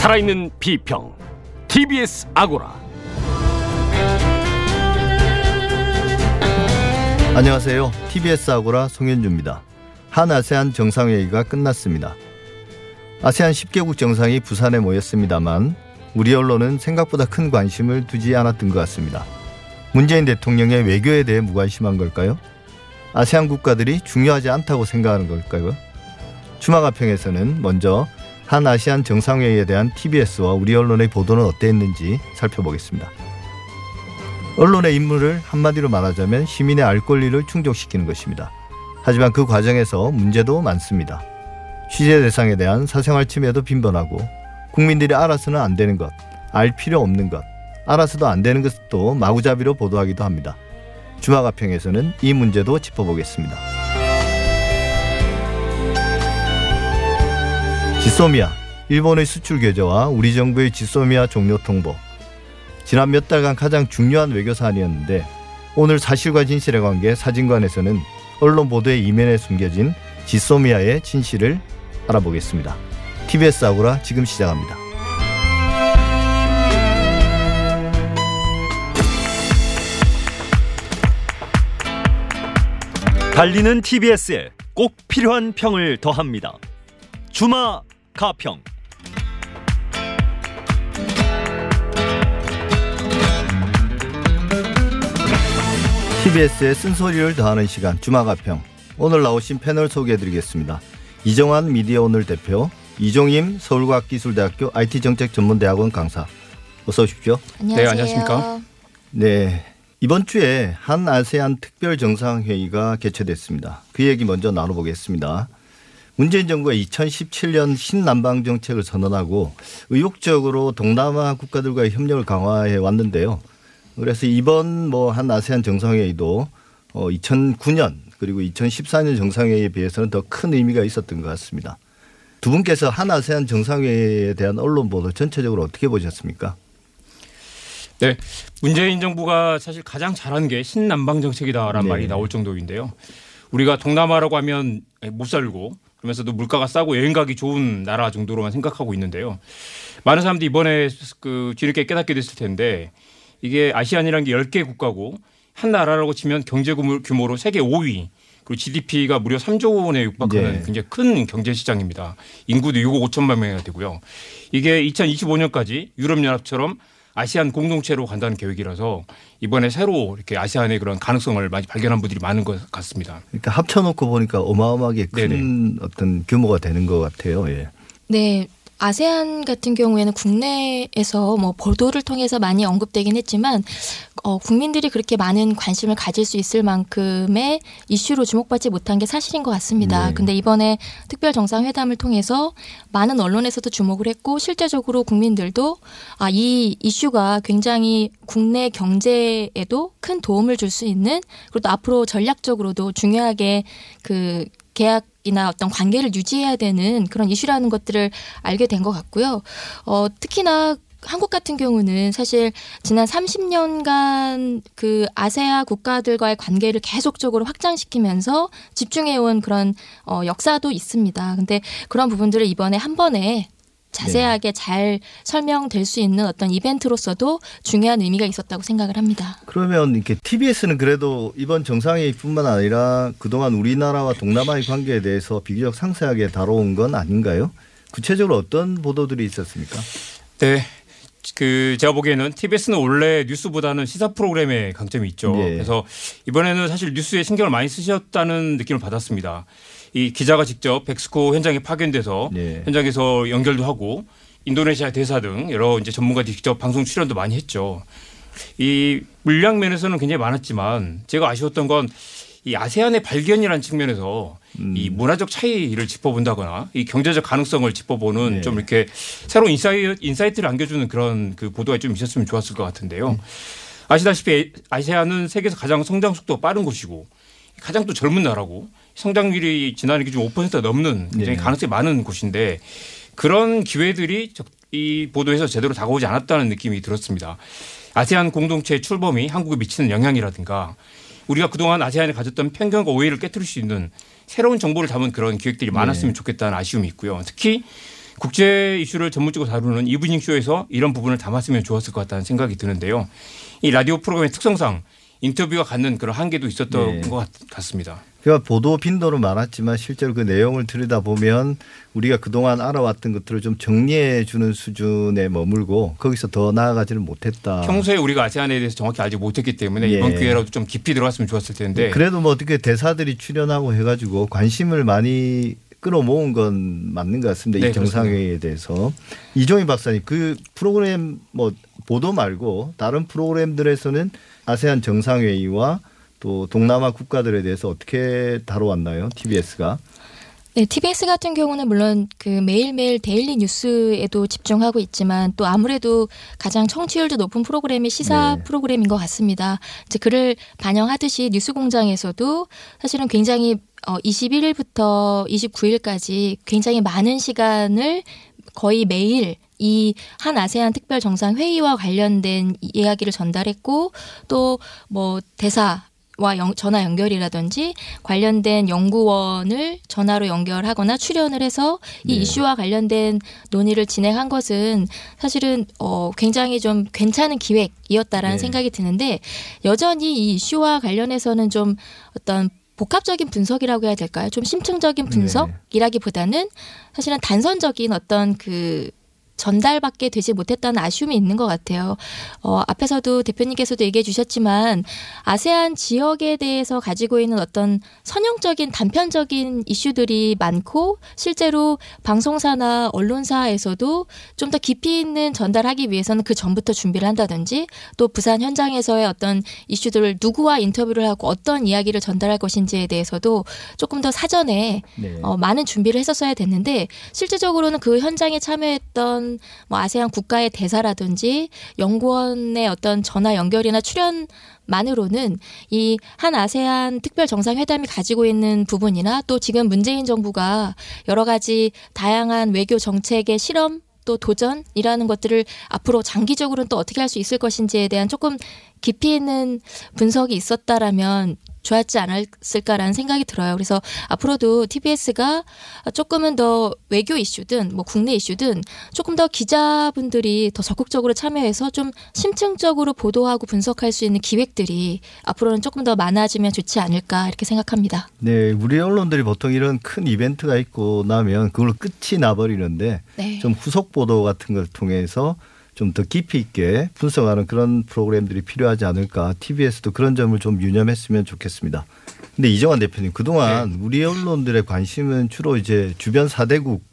살아있는 비평 TBS 아고라 안녕하세요. TBS 아고라 송현주입니다. 한 아세안 정상회의가 끝났습니다. 아세안 10개국 정상이 부산에 모였습니다만 우리 언론은 생각보다 큰 관심을 두지 않았던 것 같습니다. 문재인 대통령의 외교에 대해 무관심한 걸까요? 아세안 국가들이 중요하지 않다고 생각하는 걸까요? 주마가평에서는 먼저 한 아시안 정상회의에 대한 TBS와 우리 언론의 보도는 어땠는지 살펴보겠습니다. 언론의 임무를 한마디로 말하자면 시민의 알 권리를 충족시키는 것입니다. 하지만 그 과정에서 문제도 많습니다. 취재 대상에 대한 사생활 침해도 빈번하고 국민들이 알아서는 안 되는 것, 알 필요 없는 것, 알아서도 안 되는 것도 마구잡이로 보도하기도 합니다. 주마가평에서는 이 문제도 짚어보겠습니다. 지소미아, 일본의 수출 규제와 우리 정부의 지소미아 종료 통보. 지난 몇 달간 가장 중요한 외교 사안이었는데 오늘 사실과 진실의 관계 사진관에서는 언론 보도의 이면에 숨겨진 지소미아의 진실을 알아보겠습니다. TBS 아고라 지금 시작합니다. 달리는 TBS에 꼭 필요한 평을 더합니다. 주마 가평. TBS의 쓴소리를 더하는 시간 주마가평 오늘 나오신 패널 소개해드리겠습니다. 이정환 미디어 오늘 대표 이종임 서울과학기술대학교 IT정책전문대학원 강사 어서 오십시오. 안녕하세요. 네, 안녕하십니까? 네 이번 주에 한 아세안 특별 정상회의가 개최됐습니다. 그 얘기 먼저 나눠보겠습니다. 문재인 정부가 2017년 신남방 정책을 선언하고 의욕적으로 동남아 국가들과의 협력을 강화해 왔는데요. 그래서 이번 뭐 한 아세안 정상회의도 어 2009년 그리고 2014년 정상회의에 비해서는 더 큰 의미가 있었던 것 같습니다. 두 분께서 한 아세안 정상회의에 대한 언론 보도 전체적으로 어떻게 보셨습니까? 네. 문재인 정부가 사실 가장 잘한 게 신남방 정책이다라는 네. 말이 나올 정도인데요. 우리가 동남아라고 하면 못 살고 그러면서도 물가가 싸고 여행 가기 좋은 나라 정도로만 생각하고 있는데요. 많은 사람들이 이번에 그 뒤늦게 깨닫게 됐을 텐데 이게 아시안이라는 게 10개 국가고 한 나라라고 치면 경제 규모- 규모로 세계 5위 그리고 GDP가 무려 3조 원에 육박하는 네. 굉장히 큰 경제 시장입니다. 인구도 6억 5천만 명이나 되고요. 이게 2025년까지 유럽연합처럼 아시안 공동체로 간다는 계획이라서 이번에 새로 이렇게 아시안의 그런 가능성을 많이 발견한 분들이 많은 것 같습니다. 그러니까 합쳐놓고 보니까 어마어마하게 큰 네네. 어떤 규모가 되는 것 같아요. 예. 네. 아세안 같은 경우에는 국내에서 뭐 보도를 통해서 많이 언급되긴 했지만 어, 국민들이 그렇게 많은 관심을 가질 수 있을 만큼의 이슈로 주목받지 못한 게 사실인 것 같습니다. 네. 근데 이번에 특별 정상회담을 통해서 많은 언론에서도 주목을 했고 실제적으로 국민들도 아, 이 이슈가 굉장히 국내 경제에도 큰 도움을 줄 수 있는 그리고 또 앞으로 전략적으로도 중요하게 그 계약 이나 어떤 관계를 유지해야 되는 그런 이슈라는 것들을 알게 된 것 같고요. 어, 특히나 한국 같은 경우는 사실 지난 30년간 그 아세아 국가들과의 관계를 계속적으로 확장시키면서 집중해온 그런 어, 역사도 있습니다. 근데 그런 부분들을 이번에 한 번에 자세하게 잘 설명될 수 있는 어떤 이벤트로서도 중요한 의미가 있었다고 생각을 합니다. 그러면 이렇게 TBS는 그래도 이번 정상회의뿐만 아니라 그동안 우리나라와 동남아의 관계에 대해서 비교적 상세하게 다뤄온 건 아닌가요? 구체적으로 어떤 보도들이 있었습니까? 네. 그 제가 보기에는 TBS는 원래 뉴스보다는 시사 프로그램에 강점이 있죠. 네. 그래서 이번에는 사실 뉴스에 신경을 많이 쓰셨다는 느낌을 받았습니다. 이 기자가 직접 벡스코 현장에 파견돼서 네. 현장에서 연결도 하고 인도네시아 대사 등 여러 이제 전문가들이 직접 방송 출연도 많이 했죠. 이 물량 면에서는 굉장히 많았지만 제가 아쉬웠던 건 이 아세안의 발견이라는 측면에서 음. 이 문화적 차이를 짚어본다거나 이 경제적 가능성을 짚어보는 네. 좀 이렇게 새로운 insi-, insight를 안겨주는 그런 그 보도가 좀 있었으면 좋았을 것 같은데요. 아시다시피 아세안은 세계에서 가장 성장 속도가 빠른 곳이고 가장 또 젊은 나라고 성장률이 지난해 기준 5% 넘는 굉장히 네. 가능성이 많은 곳인데 그런 기회들이 적- 이 보도에서 제대로 다가오지 않았다는 느낌이 들었습니다. 아세안 공동체의 출범이 한국에 미치는 영향이라든가 우리가 그동안 아세안에 가졌던 편견과 오해를 깨뜨릴 수 있는 새로운 정보를 담은 그런 기획들이 많았으면 좋겠다는 아쉬움이 있고요. 특히 국제 이슈를 전문적으로 다루는 이브닝 쇼에서 이런 부분을 담았으면 좋았을 것 같다는 생각이 드는데요. 이 라디오 프로그램의 특성상 인터뷰가 갖는 그런 한계도 있었던 네. 것 같- 같습니다. 그러니까 보도 빈도는 많았지만 실제로 그 내용을 들여다 보면 우리가 그동안 알아왔던 것들을 좀 정리해 주는 수준에 머물고 거기서 더 나아가지는 못했다. 평소에 우리가 아세안에 대해서 정확히 알지 못했기 때문에 예. 이번 기회라도 좀 깊이 들어갔으면 좋았을 텐데 그래도 뭐 어떻게 대사들이 출연하고 해가지고 관심을 많이 끌어모은 건 맞는 것 같습니다. 네, 이 정상회의에 대해서 이종희 박사님 그 프로그램 뭐 보도 말고 다른 프로그램들에서는 아세안 정상회의와 또 동남아 국가들에 대해서 어떻게 다뤄왔나요? TBS가 네, TBS 같은 경우는 물론 그 매일매일 daily 뉴스에도 집중하고 있지만 또 아무래도 가장 청취율도 높은 프로그램이 시사 네. 프로그램인 것 같습니다. 이제 그를 반영하듯이 뉴스 공장에서도 사실은 굉장히 어 21일부터 29일까지 굉장히 많은 시간을 거의 매일 이한 아세안 특별 정상 회의와 관련된 이- 이야기를 전달했고 또 뭐 대사 와 연- 전화 연결이라든지 관련된 연구원을 전화로 연결하거나 출연을 해서 이 네. 이슈와 관련된 논의를 진행한 것은 사실은 어 굉장히 좀 괜찮은 기획이었다라는 네. 생각이 드는데 여전히 이 이슈와 관련해서는 좀 어떤 복합적인 분석이라고 해야 될까요? 좀 심층적인 네. 분석이라기보다는 사실은 단선적인 어떤 그 전달밖에 되지 못했다는 아쉬움이 있는 것 같아요. 어, 앞에서도 대표님께서도 얘기해 주셨지만 아세안 지역에 대해서 가지고 있는 어떤 선형적인 단편적인 이슈들이 많고 실제로 방송사나 언론사에서도 좀 더 깊이 있는 전달하기 위해서는 그 전부터 준비를 한다든지 또 부산 현장에서의 어떤 이슈들을 누구와 인터뷰를 하고 어떤 이야기를 전달할 것인지에 대해서도 조금 더 사전에 네. 어, 많은 준비를 했었어야 됐는데 실질적으로는 그 현장에 참여했던 뭐 아세안 국가의 대사라든지 연구원의 어떤 전화 연결이나 출연만으로는 이 한 아세안 특별 정상회담이 가지고 있는 부분이나 또 지금 문재인 정부가 여러 가지 다양한 외교 정책의 실험 또 도전이라는 것들을 앞으로 장기적으로는 또 어떻게 할 수 있을 것인지에 대한 조금 깊이 있는 분석이 있었다라면 좋았지 않았을까라는 생각이 들어요. 그래서 앞으로도 TBS가 조금은 더 외교 이슈든 뭐 국내 이슈든 조금 더 기자분들이 더 적극적으로 참여해서 좀 심층적으로 보도하고 분석할 수 있는 기획들이 앞으로는 조금 더 많아지면 좋지 않을까 이렇게 생각합니다. 네, 우리 언론들이 보통 이런 큰 이벤트가 있고 나면 그걸로 끝이 나버리는데 네. 좀 후속 보도 같은 걸 통해서 좀 더 깊이 있게 분석하는 그런 프로그램들이 필요하지 않을까. TBS도 그런 점을 좀 유념했으면 좋겠습니다. 근데 이정환 대표님 그동안 우리 언론들의 관심은 주로 이제 주변 사대국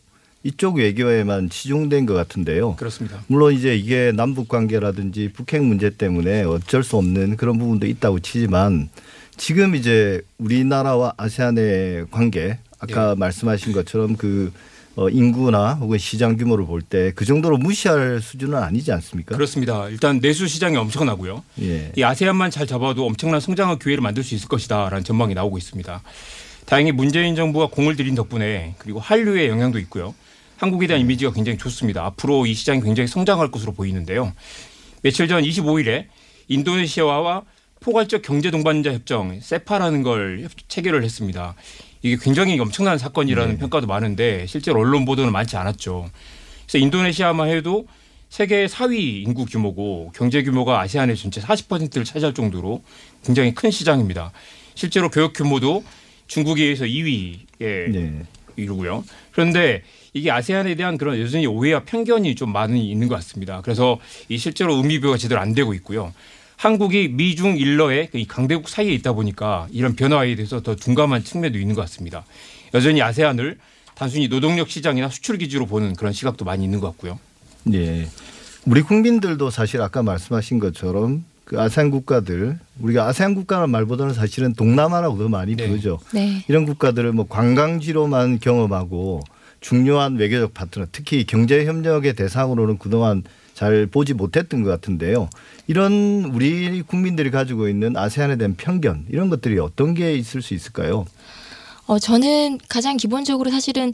이쪽 외교에만 치중된 것 같은데요. 그렇습니다. 물론 이제 이게 남북 관계라든지 북핵 문제 때문에 어쩔 수 없는 그런 부분도 있다고 치지만 지금 이제 우리나라와 아세안의 관계 아까 말씀하신 것처럼 그 어, 인구나 혹은 시장 규모를 볼 때 그 정도로 무시할 수준은 아니지 않습니까? 그렇습니다. 일단 내수 시장이 엄청나고요. 예. 이 아세안만 잘 잡아도 엄청난 성장의 기회를 만들 수 있을 것이다라는 전망이 나오고 있습니다. 다행히 문재인 정부가 공을 들인 덕분에 그리고 한류의 영향도 있고요. 한국에 대한 이미지가 굉장히 좋습니다. 앞으로 이 시장이 굉장히 성장할 것으로 보이는데요. 며칠 전 25일에 인도네시아와 포괄적 경제 동반자 협정 세파라는 걸 협- 체결을 했습니다. 이게 굉장히 엄청난 사건이라는 평가도 많은데 실제로 언론 보도는 많지 않았죠. 그래서 인도네시아만 해도 세계 4위 인구 규모고 경제 규모가 아세안의 전체 40%를 차지할 정도로 굉장히 큰 시장입니다. 실제로 교육 규모도 중국에 의해서 2위에 네. 이루고요. 그런데 이게 아세안에 대한 그런 여전히 오해와 편견이 좀 많이 있는 것 같습니다. 그래서 이 실제로 의미 부여가 제대로 안 되고 있고요. 한국이 미중 일러의 이 강대국 사이에 있다 보니까 이런 변화에 대해서 더 둔감한 측면도 있는 것 같습니다. 여전히 아세안을 단순히 노동력 시장이나 수출 기지로 보는 그런 시각도 많이 있는 것 같고요. 예. 우리 국민들도 사실 아까 말씀하신 것처럼 그 아세안 국가들 우리가 아세안 국가라는 말보다는 사실은 동남아라고 더 많이 네. 부르죠. 네. 이런 국가들을 뭐 관광지로만 경험하고 중요한 외교적 파트너 특히 경제 협력의 대상으로는 그동안 잘 보지 못했던 것 같은데요. 이런 우리 국민들이 가지고 있는 아세안에 대한 편견 이런 것들이 어떤 게 있을 수 있을까요? 어, 저는 가장 기본적으로 사실은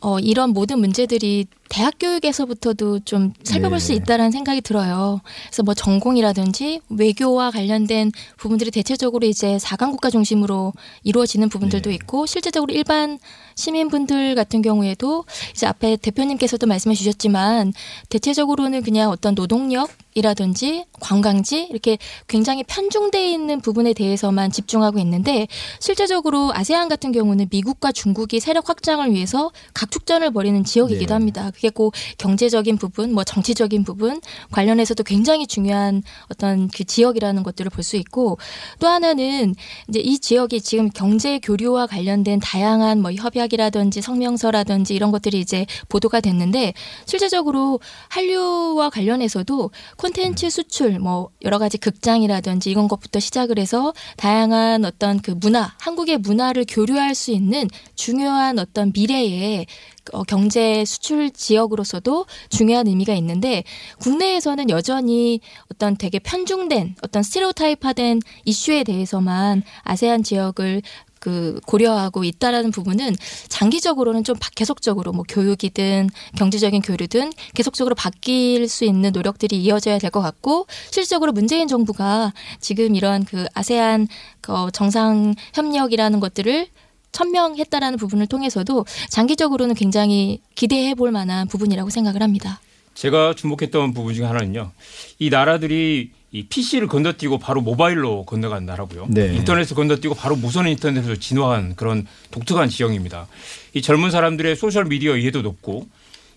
어, 이런 모든 문제들이 대학 교육에서부터도 좀 살펴볼 네. 수 있다라는 생각이 들어요. 그래서 뭐 전공이라든지 외교와 관련된 부분들이 대체적으로 이제 사강 국가 중심으로 이루어지는 부분들도 네. 있고 실제적으로 일반 시민분들 같은 경우에도 이제 앞에 대표님께서도 말씀해 주셨지만 대체적으로는 그냥 어떤 노동력 이라든지 관광지 이렇게 굉장히 편중돼 있는 부분에 대해서만 집중하고 있는데 실제적으로 아세안 같은 경우는 미국과 중국이 세력 확장을 위해서 각축전을 벌이는 지역이기도 네. 합니다. 그게 꼭 경제적인 부분, 뭐 정치적인 부분 관련해서도 굉장히 중요한 어떤 그 지역이라는 것들을 볼 수 있고 또 하나는 이제 이 지역이 지금 경제 교류와 관련된 다양한 뭐 협약이라든지 성명서라든지 이런 것들이 이제 보도가 됐는데 실제적으로 한류와 관련해서도 콘텐츠 수출 뭐 여러 가지 극장이라든지 이런 것부터 시작을 해서 다양한 어떤 그 문화 한국의 문화를 교류할 수 있는 중요한 어떤 미래의 어, 경제 수출 지역으로서도 중요한 의미가 있는데 국내에서는 여전히 어떤 되게 편중된 어떤 스테레오타입화된 이슈에 대해서만 아세안 지역을 그 고려하고 있다라는 부분은 장기적으로는 좀 바- 계속적으로 뭐 교육이든 경제적인 교류든 계속적으로 바뀔 수 있는 노력들이 이어져야 될 것 같고 실질적으로 문재인 정부가 지금 이런 그 아세안 그 정상 협력이라는 것들을 천명했다라는 부분을 통해서도 장기적으로는 굉장히 기대해 볼 만한 부분이라고 생각을 합니다. 제가 주목했던 부분 중에 하나는요. 이 나라들이 이 PC를 건너뛰고 바로 모바일로 건너간 나라고요. 네. 인터넷을 건너뛰고 바로 무선 인터넷으로 진화한 그런 독특한 지형입니다. 이 젊은 사람들의 소셜 미디어 이해도 높고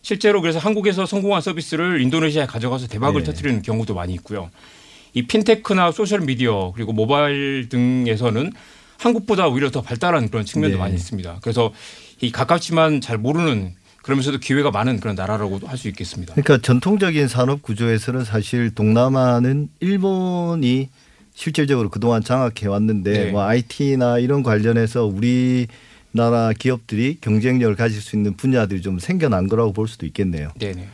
실제로 그래서 한국에서 성공한 서비스를 인도네시아에 가져가서 대박을 네. 터뜨리는 경우도 많이 있고요. 이 핀테크나 소셜 미디어 그리고 모바일 등에서는 한국보다 오히려 더 발달한 그런 측면도 네. 많이 있습니다. 그래서 이 가깝지만 잘 모르는 그러면서도 기회가 많은 그런 나라라고 할 수 있겠습니다. 그러니까 전통적인 산업 구조에서는 사실 동남아는 일본이 실질적으로 그동안 장악해 왔는데 네. 뭐 IT나 이런 관련해서 우리 나라 기업들이 경쟁력을 가질 수 있는 분야들이 좀 생겨난 거라고 볼 수도 있겠네요. 네네.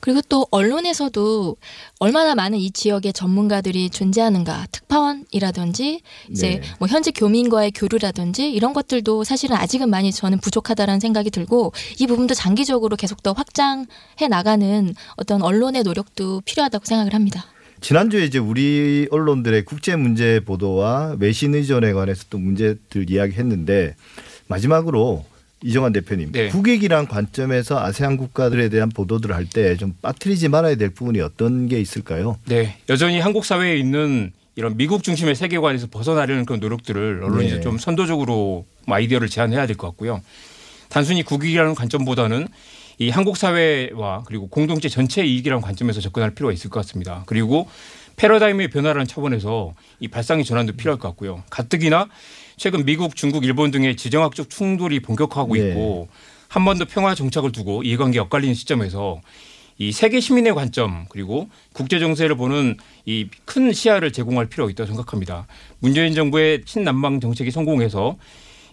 그리고 또 언론에서도 얼마나 많은 이 지역의 전문가들이 존재하는가 특파원이라든지 이제 네. 뭐 현지 교민과의 교류라든지 이런 것들도 사실은 아직은 많이 저는 부족하다라는 생각이 들고 이 부분도 장기적으로 계속 더 확장해 나가는 어떤 언론의 노력도 필요하다고 생각을 합니다. 지난주에 이제 우리 언론들의 국제 문제 보도와 외신 의존에 관해서 또 문제들 이야기했는데 마지막으로 이정환 대표님 네. 국익이란 관점에서 아세안 국가들에 대한 보도들을 할 때 좀 빠뜨리지 말아야 될 부분이 어떤 게 있을까요? 네, 여전히 한국 사회에 있는 이런 미국 중심의 세계관에서 벗어나려는 그런 노력들을 언론이 네. 좀 선도적으로 뭐 아이디어를 제안해야 될 것 같고요. 단순히 국익이라는 관점보다는 이 한국 사회와 그리고 공동체 전체 이익이라는 관점에서 접근할 필요가 있을 것 같습니다. 그리고 패러다임의 변화라는 차원에서 이 발상의 전환도 필요할 것 같고요. 가뜩이나 최근 미국, 중국, 일본 등의 지정학적 충돌이 본격화하고 네. 있고 한반도 평화 정착을 두고 이해관계 엇갈리는 시점에서 이 세계 시민의 관점 그리고 국제 정세를 보는 이 큰 시야를 제공할 필요가 있다고 생각합니다. 문재인 정부의 신남방 정책이 성공해서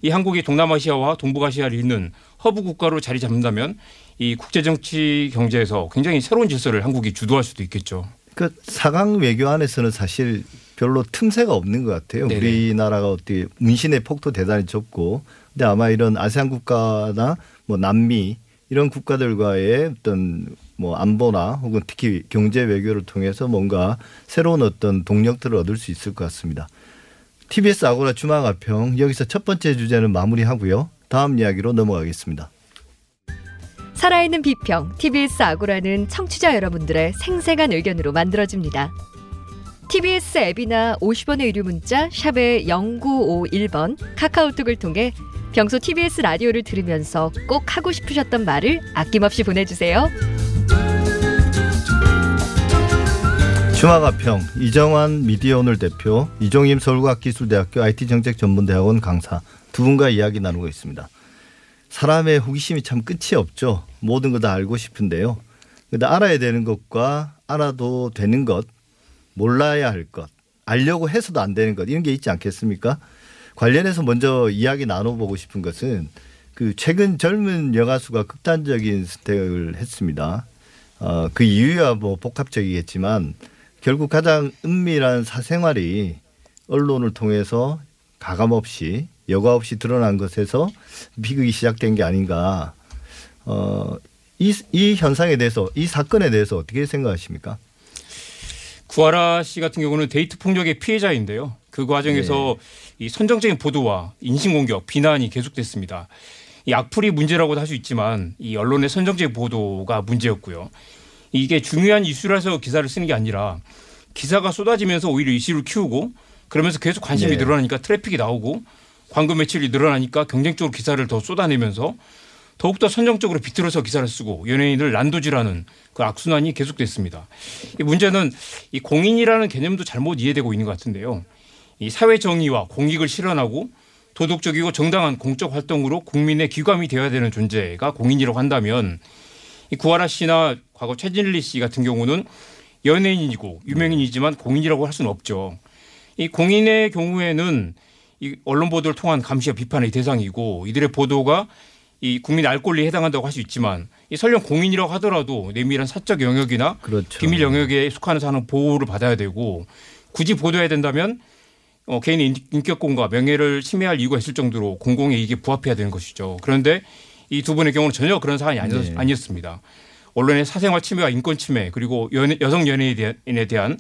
이 한국이 동남아시아와 동북아시아를 잇는 허브 국가로 자리 잡는다면 이 국제 정치 경제에서 굉장히 새로운 질서를 한국이 주도할 수도 있겠죠. 그 사강 외교 안에서는 사실 별로 틈새가 없는 것 같아요. 네네. 우리나라가 어떻게 문신의 폭도 대단히 좁고, 근데 아마 이런 아세안 국가나 뭐 남미 이런 국가들과의 어떤 뭐 안보나 혹은 특히 경제 외교를 통해서 뭔가 새로운 어떤 동력들을 얻을 수 있을 것 같습니다. TBS 아고라 주마가평 여기서 첫 번째 주제는 마무리하고요. 다음 이야기로 넘어가겠습니다. 살아있는 비평 TBS 아고라는 청취자 여러분들의 생생한 의견으로 만들어집니다. TBS 앱이나 50원의 유료 문자 샵의 0951번 카카오톡을 통해 평소 TBS 라디오를 들으면서 꼭 하고 싶으셨던 말을 아낌없이 보내주세요. 주마가평 이정환 미디어오늘 대표 이종임 서울과학기술대학교 IT정책전문대학원 강사 두 분과 이야기 나누고 있습니다. 사람의 호기심이 참 끝이 없죠. 모든 거 다 알고 싶은데요. 근데 알아야 되는 것과 알아도 되는 것, 몰라야 할 것, 알려고 해서도 안 되는 것 이런 게 있지 않겠습니까? 관련해서 먼저 이야기 나눠보고 싶은 것은 그 최근 젊은 여가수가 극단적인 선택을 했습니다. 어, 그 이유야 뭐 복합적이겠지만 결국 가장 은밀한 사생활이 언론을 통해서 가감 없이 여과 없이 드러난 것에서 비극이 시작된 게 아닌가. 어, 이, 이 현상에 대해서 이 사건에 대해서 어떻게 생각하십니까? 구하라 씨 같은 경우는 데이트 폭력의 피해자인데요. 그 과정에서 이 선정적인 보도와 인신 공격, 비난이 계속됐습니다. 이 악플이 문제라고도 할 수 있지만 이 언론의 선정적인 보도가 문제였고요. 이게 중요한 이슈라서 기사를 쓰는 게 아니라 기사가 쏟아지면서 오히려 이슈를 키우고 그러면서 계속 관심이 네. 늘어나니까 트래픽이 나오고 광고 매출이 늘어나니까 경쟁적으로 기사를 더 쏟아내면서 더욱더 선정적으로 비틀어서 기사를 쓰고 연예인을 난도질하는 그 악순환이 계속됐습니다. 이 문제는 이 공인이라는 개념도 잘못 이해되고 있는 것 같은데요. 이 사회 정의와 공익을 실현하고 도덕적이고 정당한 공적 활동으로 국민의 기감이 되어야 되는 존재가 공인이라고 한다면 이 구하라 씨나 과거 최진리 씨 같은 경우는 연예인이고 유명인이지만 공인이라고 할 수는 없죠. 이 공인의 경우에는 이 언론 보도를 통한 감시와 비판의 대상이고 이들의 보도가 이 국민 알 권리에 해당한다고 할 수 있지만 이 설령 공인이라고 하더라도 내밀한 사적 영역이나 그렇죠. 비밀 영역에 속하는 사람은 보호를 받아야 되고 굳이 보도해야 된다면 어, 개인의 인- 인격권과 명예를 침해할 이유가 있을 정도로 공공의 이익에 부합해야 되는 것이죠. 그런데 이 두 분의 경우는 전혀 그런 사안이 아니었, 네. 아니었습니다. 언론의 사생활 침해와 인권 침해 그리고 연, 여성 연예인에 대한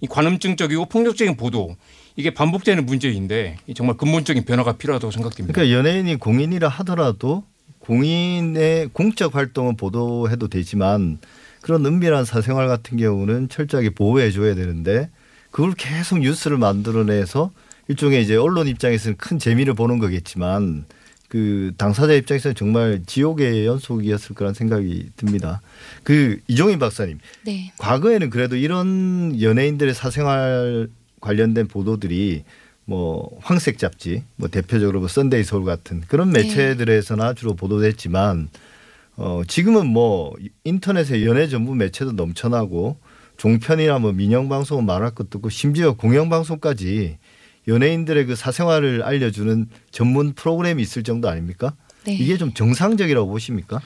이 관음증적이고 폭력적인 보도 이게 반복되는 문제인데 이 정말 근본적인 변화가 필요하다고 생각됩니다. 그러니까 연예인이 공인이라 하더라도 공인의 공적 활동은 보도해도 되지만 그런 은밀한 사생활 같은 경우는 철저하게 보호해 줘야 되는데 그걸 계속 뉴스를 만들어내서 일종의 이제 언론 입장에서는 큰 재미를 보는 거겠지만 그 당사자 입장에서는 정말 지옥의 연속이었을 거란 생각이 듭니다. 그 이종인 박사님, 네. 과거에는 그래도 이런 연예인들의 사생활 관련된 보도들이 뭐 황색 잡지, 뭐 대표적으로 뭐 썬데이 서울 같은 그런 네. 매체들에서나 주로 보도됐지만 어 지금은 뭐 인터넷에 연예 전문 매체도 넘쳐나고 종편이나 뭐 민영 방송은 말할 것도 없고 심지어 공영 방송까지 연예인들의 그 사생활을 알려주는 전문 프로그램이 있을 정도 아닙니까? 네. 이게 좀 정상적이라고 보십니까?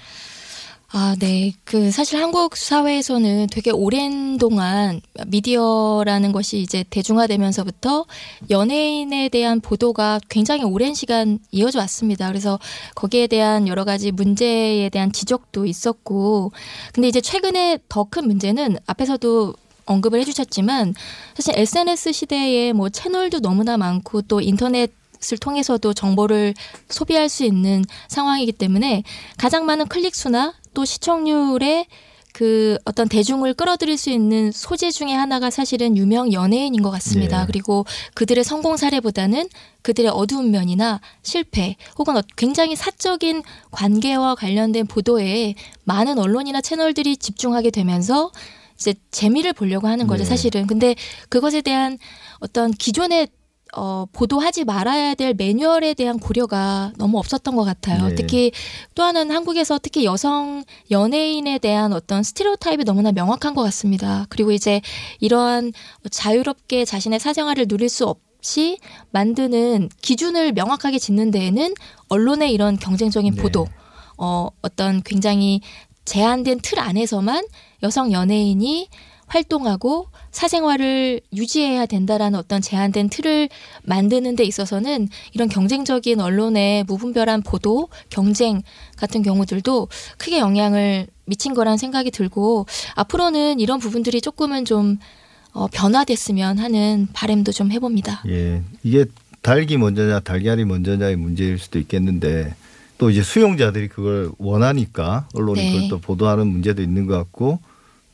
아, 네. 그 사실 한국 사회에서는 되게 오랜 동안 미디어라는 것이 이제 대중화되면서부터 연예인에 대한 보도가 굉장히 오랜 시간 이어져 왔습니다. 그래서 거기에 대한 여러 가지 문제에 대한 지적도 있었고 근데 이제 최근에 더 큰 문제는 앞에서도 언급을 해주셨지만 사실 SNS 시대에 뭐 채널도 너무나 많고 또 인터넷 을 통해서도 정보를 소비할 수 있는 상황이기 때문에 가장 많은 클릭 수나 또 시청률에 그 어떤 대중을 끌어들일 수 있는 소재 중에 하나가 사실은 유명 연예인인 것 같습니다. 네. 그리고 그들의 성공 사례보다는 그들의 어두운 면이나 실패 혹은 어- 굉장히 사적인 관계와 관련된 보도에 많은 언론이나 채널들이 집중하게 되면서 이제 재미를 보려고 하는 거죠, 네. 사실은. 근데 그것에 대한 어떤 기존의 어, 보도하지 말아야 될 매뉴얼에 대한 고려가 너무 없었던 것 같아요. 네. 특히 또 하나는 한국에서 특히 여성 연예인에 대한 어떤 스티레오타입이 너무나 명확한 것 같습니다. 그리고 이제 이러한 자유롭게 자신의 사생활을 누릴 수 없이 만드는 기준을 명확하게 짓는 데에는 언론의 이런 경쟁적인 네. 보도, 어, 어떤 굉장히 제한된 틀 안에서만 여성 연예인이 활동하고 사생활을 유지해야 된다라는 어떤 제한된 틀을 만드는 데 있어서는 이런 경쟁적인 언론의 무분별한 보도, 경쟁 같은 경우들도 크게 영향을 미친 거란 생각이 들고 앞으로는 이런 부분들이 조금은 좀 어, 변화됐으면 하는 바램도 좀 해봅니다. 예, 이게 닭이 먼저냐 달걀이 먼저냐의 문제일 수도 있겠는데 또 이제 수용자들이 그걸 원하니까 언론이 네. 그걸 또 보도하는 문제도 있는 것 같고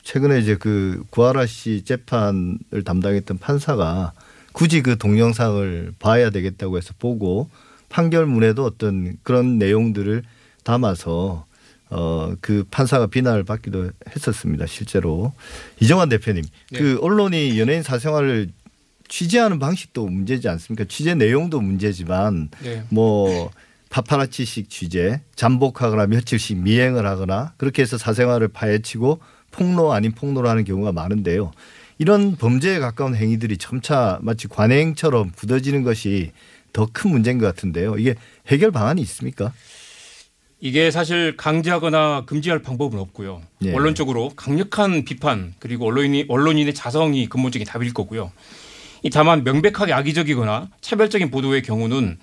최근에 이제 그 구하라 씨 재판을 담당했던 판사가 굳이 그 동영상을 봐야 되겠다고 해서 보고 판결문에도 어떤 그런 내용들을 담아서 어 그 판사가 비난을 받기도 했었습니다 실제로 이정환 대표님 네. 그 언론이 연예인 사생활을 취재하는 방식도 문제지 않습니까? 취재 내용도 문제지만 네. 뭐 파파라치식 취재, 잠복하거나 며칠씩 미행을 하거나 그렇게 해서 사생활을 파헤치고 폭로 아닌 폭로를 하는 경우가 많은데요. 이런 범죄에 가까운 행위들이 점차 마치 관행처럼 굳어지는 것이 더 큰 문제인 것 같은데요. 이게 해결 방안이 있습니까? 이게 사실 강제하거나 금지할 방법은 없고요. 예. 원론적으로 강력한 비판 그리고 언론인이 언론인의 자성이 근본적인 답일 거고요. 이 다만 명백하게 악의적이거나 차별적인 보도의 경우는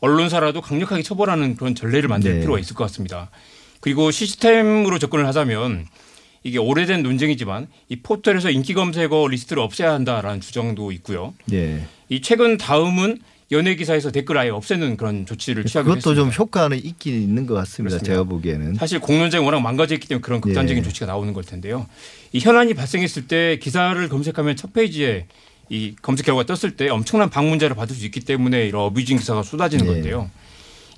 언론사라도 강력하게 처벌하는 그런 전례를 만들 네. 필요가 있을 것 같습니다. 그리고 시스템으로 접근을 하자면 이게 오래된 논쟁이지만 이 포털에서 인기 검색어 리스트를 없애야 한다라는 주장도 있고요. 예. 이 최근 다음은 연예 기사에서 댓글 아예 없애는 그런 조치를 취하기로 그것도 좀 했습니다. 효과는 있긴 있는 것 같습니다. 그렇습니다. 제가 보기에는. 사실 공론장이 워낙 망가져 있기 때문에 그런 극단적인 예. 조치가 나오는 걸 텐데요. 이 현안이 발생했을 때 기사를 검색하면 첫 페이지에 이 검색 결과가 떴을 때 엄청난 방문자를 받을 수 있기 때문에 이런 abusing 기사가 쏟아지는 예. 건데요.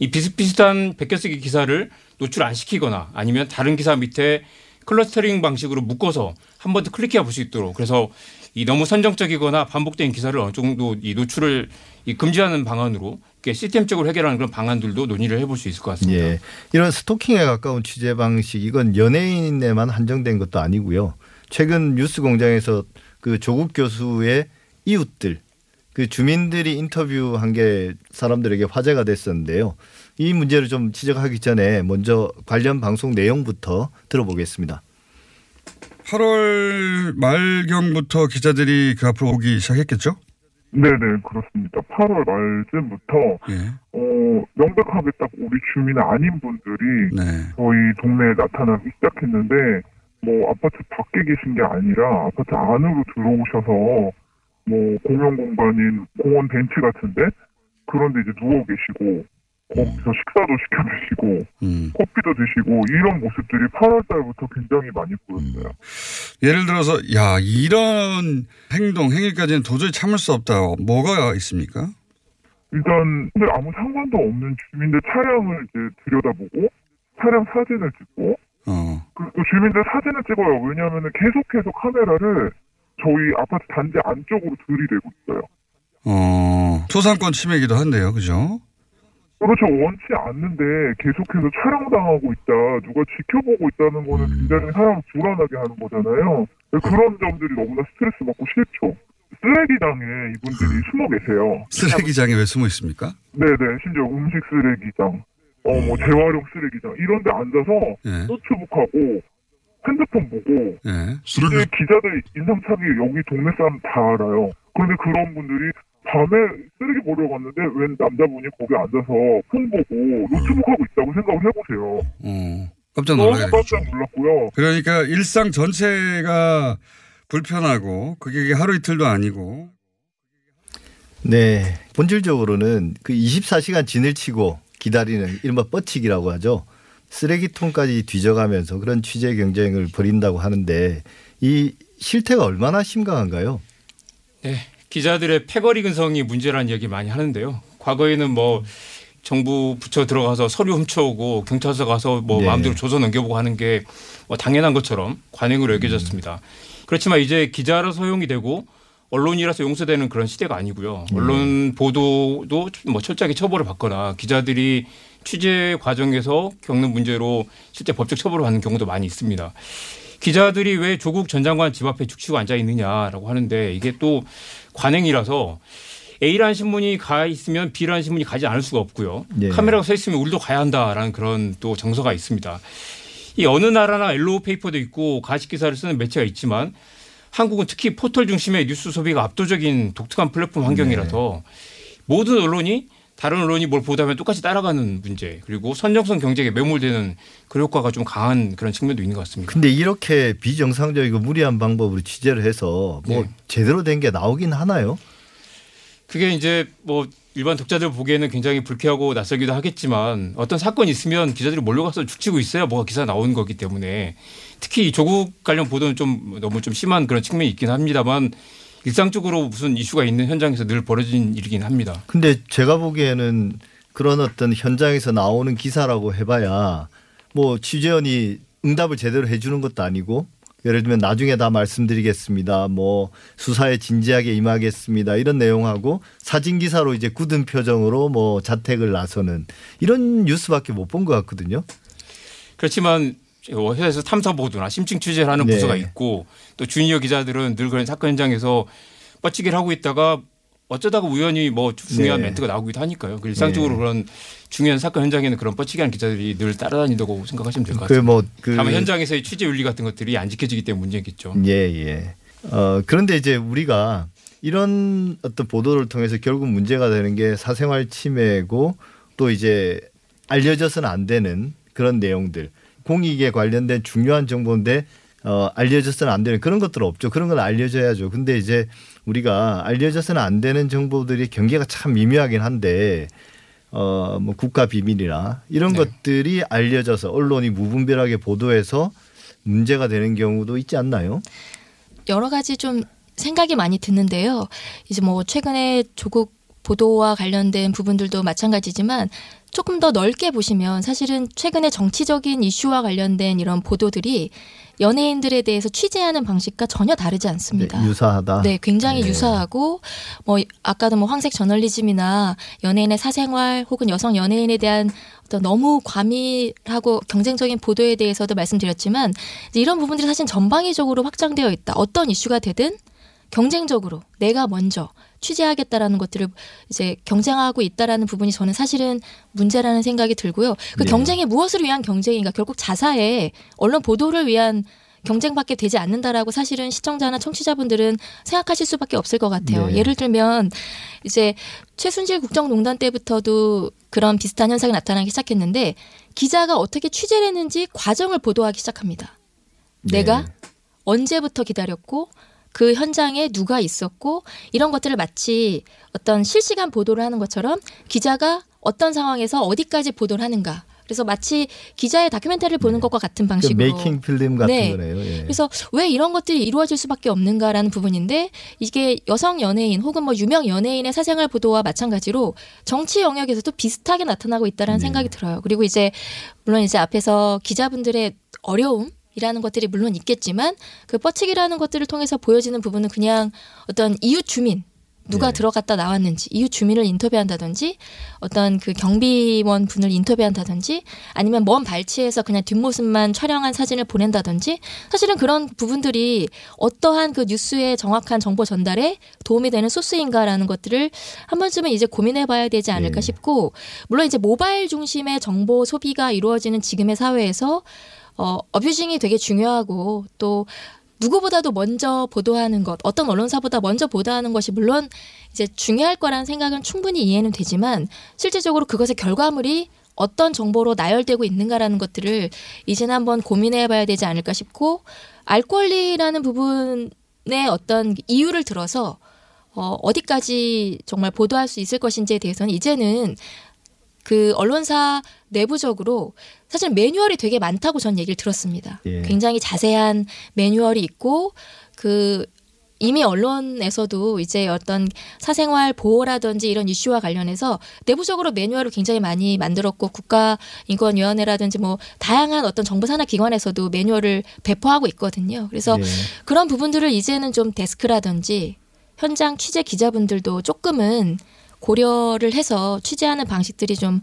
이 비슷비슷한 베껴쓰기 기사를 노출 안 시키거나 아니면 다른 기사 밑에 clustering 방식으로 묶어서 한 번 더 클릭해 볼 수 있도록 그래서 이 너무 선정적이거나 반복된 기사를 어느 정도 이 노출을 이 금지하는 방안으로 이렇게 시스템적으로 해결하는 그런 방안들도 논의를 해볼 수 있을 것 같습니다. 예. 이런 스토킹에 가까운 취재 방식 이건 연예인에만 한정된 것도 아니고요. 최근 뉴스 공장에서 그 조국 교수의 이웃들 그 주민들이 인터뷰한 게 사람들에게 화제가 됐었는데요. 이 문제를 좀 지적하기 전에 먼저 관련 방송 내용부터 들어보겠습니다. 8월 말경부터 기자들이 그 앞으로 오기 시작했겠죠? 네네 그렇습니다. 8월 말쯤부터 예. 어, 명백하게 딱 우리 주민 아닌 분들이 네. 저희 동네에 나타나기 시작했는데 뭐 아파트 밖에 계신 게 아니라 아파트 안으로 들어오셔서 뭐 공용 공간인 공원 벤치 같은데 그런데 이제 누워 계시고 거기서 식사도 시켜 드시고 음. 커피도 드시고 이런 모습들이 8월 달부터 굉장히 많이 보였어요. 예를 들어서 야 이런 행동 행위까지는 도저히 참을 수 없다. 뭐가 있습니까? 일단 근데 아무 상관도 없는 주민들 차량을 이제 들여다보고 차량 사진을 찍고 어. 그리고 주민들 사진을 찍어요. 왜냐하면 계속해서 카메라를 저희 아파트 단지 안쪽으로 들이대고 있어요. 어. 소상권 침해이기도 한데요. 그죠? 그렇죠. 원치 않는데 계속해서 촬영당하고 있다. 누가 지켜보고 있다는 거는 굉장히 사람 불안하게 하는 거잖아요. 그런 점들이 너무나 스트레스 받고 싫죠. 쓰레기장에 이분들이 숨어 계세요. 쓰레기장에 왜 숨어 있습니까? 네네. 심지어 음식 쓰레기장, 어, 뭐 재활용 쓰레기장 이런 데 앉아서 예. 노트북하고 핸드폰 보고 예. 이제 기자들 인상착의 여기 동네 사람 다 알아요. 그런데 그런 분들이 밤에 쓰레기 버리러 갔는데 웬 남자분이 거기 앉아서 폰 보고 노트북 하고 있다고 생각을 해보세요. 어. 깜짝 놀라게. 깜짝 놀랐고요. 그러니까 일상 전체가 불편하고 그게 하루 이틀도 아니고 네. 본질적으로는 그 24시간 진을 치고 기다리는 이른바 뻗치기라고 하죠. 쓰레기통까지 뒤져가면서 그런 취재 경쟁을 벌인다고 하는데 이 실태가 얼마나 심각한가요? 네, 기자들의 패거리 근성이 문제라는 얘기 많이 하는데요. 과거에는 뭐 정부 부처 들어가서 서류 훔쳐오고 경찰서 가서 뭐 네. 마음대로 조서 넘겨보고 하는 게 뭐 당연한 것처럼 관행으로 여겨졌습니다. 그렇지만 이제 기자라서 허용이 되고 언론이라서 용서되는 그런 시대가 아니고요. 언론 보도도 뭐 철저하게 처벌을 받거나 기자들이 취재 과정에서 겪는 문제로 실제 법적 처벌을 받는 경우도 많이 있습니다. 기자들이 왜 조국 전 장관 집 앞에 죽치고 앉아 있느냐라고 하는데 이게 또 관행이라서 A라는 신문이 가 있으면 B라는 신문이 가지 않을 수가 없고요. 예. 카메라가 서 있으면 우리도 가야 한다라는 그런 또 정서가 있습니다. 이 어느 나라나 yellow paper도 있고 가십 기사를 쓰는 매체가 있지만 한국은 특히 포털 중심의 뉴스 소비가 압도적인 독특한 플랫폼 환경이라서 모든 언론이 다른 언론이 뭘 보도하면 똑같이 따라가는 문제 그리고 선정성 경쟁에 매몰되는 그 효과가 좀 강한 그런 측면도 있는 것 같습니다. 근데 이렇게 비정상적이고 무리한 방법으로 취재를 해서 뭐 네. 제대로 된 게 나오긴 하나요? 그게 이제 뭐 일반 독자들 보기에는 굉장히 불쾌하고 낯설기도 하겠지만 어떤 사건이 있으면 기자들이 몰려가서 죽치고 있어야 뭐가 기사 나오는 거기 때문에 특히 이 조국 관련 보도는 좀 너무 좀 심한 그런 측면이 있긴 합니다만 일상적으로 무슨 이슈가 있는 현장에서 늘 벌어진 일이긴 합니다. 근데 제가 보기에는 그런 어떤 현장에서 나오는 기사라고 해봐야 뭐 취재원이 응답을 제대로 해주는 것도 아니고 예를 들면 나중에 다 말씀드리겠습니다. 뭐 수사에 진지하게 임하겠습니다. 이런 내용하고 사진 기사로 이제 굳은 표정으로 뭐 자택을 나서는 이런 뉴스밖에 못 본 것 같거든요. 그렇지만 회사에서 탐사 보도나 심층 취재를 하는 네. 부서가 있고 또 주니어 기자들은 늘 그런 사건 현장에서 뻗치기를 하고 있다가 어쩌다가 우연히 뭐 중요한 네. 멘트가 나오기도 하니까요. 그 일상적으로 네. 그런 중요한 사건 현장에는 그런 뻗치기하는 기자들이 늘 따라다닌다고 생각하시면 될것그 같습니다. 뭐그 다만 현장에서의 취재 윤리 같은 것들이 안 지켜지기 때문에 문제겠죠. 예, 예. 어, 그런데 이제 우리가 이런 어떤 보도를 통해서 결국 문제가 되는 게 사생활 침해고 또 이제 알려져서는 안 되는 그런 내용들. 공익에 관련된 중요한 정보인데 어, 알려져서는 안 되는 그런 것들 없죠. 그런 건 알려져야죠. 근데 이제 우리가 알려져서는 안 되는 정보들이 경계가 참 미묘하긴 한데 어, 뭐 국가 비밀이나 이런 네. 것들이 알려져서 언론이 무분별하게 보도해서 문제가 되는 경우도 있지 않나요? 여러 가지 좀 생각이 많이 드는데요. 이제 뭐 최근에 조국 보도와 관련된 부분들도 마찬가지지만 조금 더 넓게 보시면 사실은 최근에 정치적인 이슈와 관련된 이런 보도들이 연예인들에 대해서 취재하는 방식과 전혀 다르지 않습니다. 네, 유사하다. 네, 굉장히 네. 유사하고 뭐 아까도 뭐 황색 저널리즘이나 연예인의 사생활 혹은 여성 연예인에 대한 어떤 너무 과밀하고 경쟁적인 보도에 대해서도 말씀드렸지만 이제 이런 부분들이 사실 전방위적으로 확장되어 있다. 어떤 이슈가 되든 경쟁적으로 내가 먼저 취재하겠다라는 것들을 이제 경쟁하고 있다라는 부분이 저는 사실은 문제라는 생각이 들고요. 그 네. 경쟁이 무엇을 위한 경쟁인가? 결국 자사의 언론 보도를 위한 경쟁밖에 되지 않는다라고 사실은 시청자나 청취자분들은 생각하실 수밖에 없을 것 같아요. 네. 예를 들면 이제 최순실 국정농단 때부터도 그런 비슷한 현상이 나타나기 시작했는데 기자가 어떻게 취재를 했는지 과정을 보도하기 시작합니다. 네. 내가 언제부터 기다렸고 그 현장에 누가 있었고 이런 것들을 마치 어떤 실시간 보도를 하는 것처럼 기자가 어떤 상황에서 어디까지 보도를 하는가. 그래서 마치 기자의 다큐멘터리를 보는 것과 같은 그 방식으로 메이킹 필름 같은 네. 거네요. 예. 그래서 왜 이런 것들이 이루어질 수밖에 없는가라는 부분인데 이게 여성 연예인 혹은 뭐 유명 연예인의 사생활 보도와 마찬가지로 정치 영역에서도 비슷하게 나타나고 있다라는 네. 생각이 들어요. 그리고 이제 물론 이제 앞에서 기자분들의 어려움 이라는 것들이 물론 있겠지만 그 뻗치기라는 것들을 통해서 보여지는 부분은 그냥 어떤 이웃 주민 누가 네. 들어갔다 나왔는지 이웃 주민을 인터뷰한다든지 어떤 그 경비원 분을 인터뷰한다든지 아니면 먼 발치에서 그냥 뒷모습만 촬영한 사진을 보낸다든지 사실은 그런 부분들이 어떠한 그 뉴스의 정확한 정보 전달에 도움이 되는 소스인가라는 것들을 한 번쯤은 이제 고민해 봐야 되지 않을까 네. 싶고 물론 이제 모바일 중심의 정보 소비가 이루어지는 지금의 사회에서 어, 어뷰징이 되게 중요하고 또 누구보다도 먼저 보도하는 것, 어떤 언론사보다 먼저 보도하는 것이 물론 이제 중요할 거라는 생각은 충분히 이해는 되지만 실제적으로 그것의 결과물이 어떤 정보로 나열되고 있는가라는 것들을 이제는 한번 고민해 봐야 되지 않을까 싶고 알 권리라는 부분의 어떤 이유를 들어서 어, 어디까지 정말 보도할 수 있을 것인지에 대해서는 이제는 그 언론사 내부적으로 사실 매뉴얼이 되게 많다고 전 얘기를 들었습니다. 예. 굉장히 자세한 매뉴얼이 있고 그 이미 언론에서도 이제 어떤 사생활 보호라든지 이런 이슈와 관련해서 내부적으로 매뉴얼을 굉장히 많이 만들었고 국가인권위원회라든지 뭐 다양한 어떤 정부 산하 기관에서도 매뉴얼을 배포하고 있거든요. 그래서 예. 그런 부분들을 이제는 좀 데스크라든지 현장 취재 기자분들도 조금은 고려를 해서 취재하는 방식들이 좀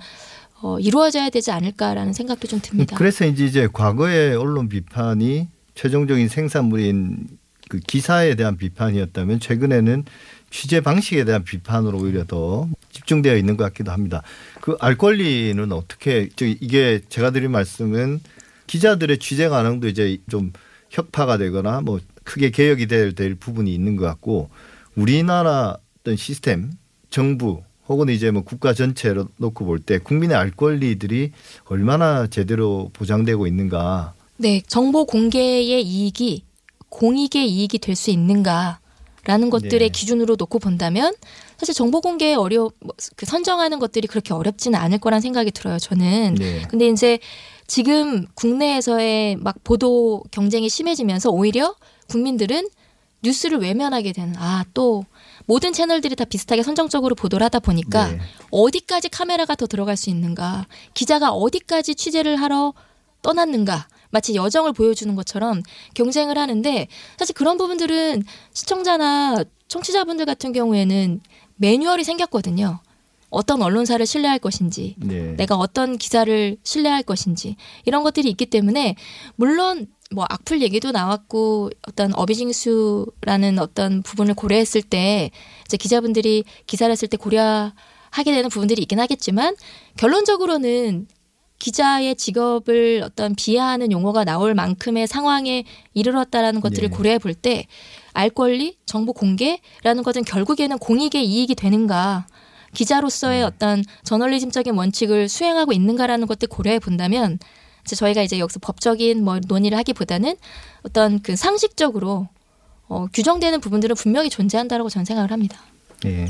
어, 이루어져야 되지 않을까라는 생각도 좀 듭니다. 그래서 이제 이제 과거의 언론 비판이 최종적인 생산물인 그 기사에 대한 비판이었다면 최근에는 취재 방식에 대한 비판으로 오히려 더 집중되어 있는 것 같기도 합니다. 그 알 권리는 어떻게 저 이게 제가 드린 말씀은 기자들의 취재 가능도 이제 좀 혁파가 되거나 뭐 크게 개혁이 될, 될 부분이 있는 것 같고 우리나라 어떤 시스템 정부 혹은 이제 뭐 국가 전체로 놓고 볼 때 국민의 알 권리들이 얼마나 제대로 보장되고 있는가. 네, 정보 공개의 이익이 공익의 이익이 될 수 있는가라는 것들의 네. 기준으로 놓고 본다면 사실 정보 공개에 어려 그 선정하는 것들이 그렇게 어렵지는 않을 거란 생각이 들어요. 저는. 네. 근데 이제 지금 국내에서의 막 보도 경쟁이 심해지면서 오히려 국민들은 뉴스를 외면하게 되는 아 또 모든 채널들이 다 비슷하게 선정적으로 보도를 하다 보니까 네. 어디까지 카메라가 더 들어갈 수 있는가 기자가 어디까지 취재를 하러 떠났는가 마치 여정을 보여주는 것처럼 경쟁을 하는데 사실 그런 부분들은 시청자나 청취자분들 같은 경우에는 매뉴얼이 생겼거든요. 어떤 언론사를 신뢰할 것인지 네. 내가 어떤 기사를 신뢰할 것인지 이런 것들이 있기 때문에 물론 뭐 악플 얘기도 나왔고 어떤 어비징수라는 어떤 부분을 고려했을 때 이제 기자분들이 기사를 쓸때 고려하게 되는 부분들이 있긴 하겠지만 결론적으로는 기자의 직업을 어떤 비하하는 용어가 나올 만큼의 상황에 이르렀다라는 것들을 네. 고려해 볼 때 알 권리, 정보 공개라는 것은 결국에는 공익의 이익이 되는가 기자로서의 네. 어떤 저널리즘적인 원칙을 수행하고 있는가라는 것들 고려해 본다면 이제 저희가 이제 여기서 법적인 뭐 논의를 하기보다는 어떤 그 상식적으로 어, 규정되는 부분들은 분명히 존재한다라고 저는 생각을 합니다. 예.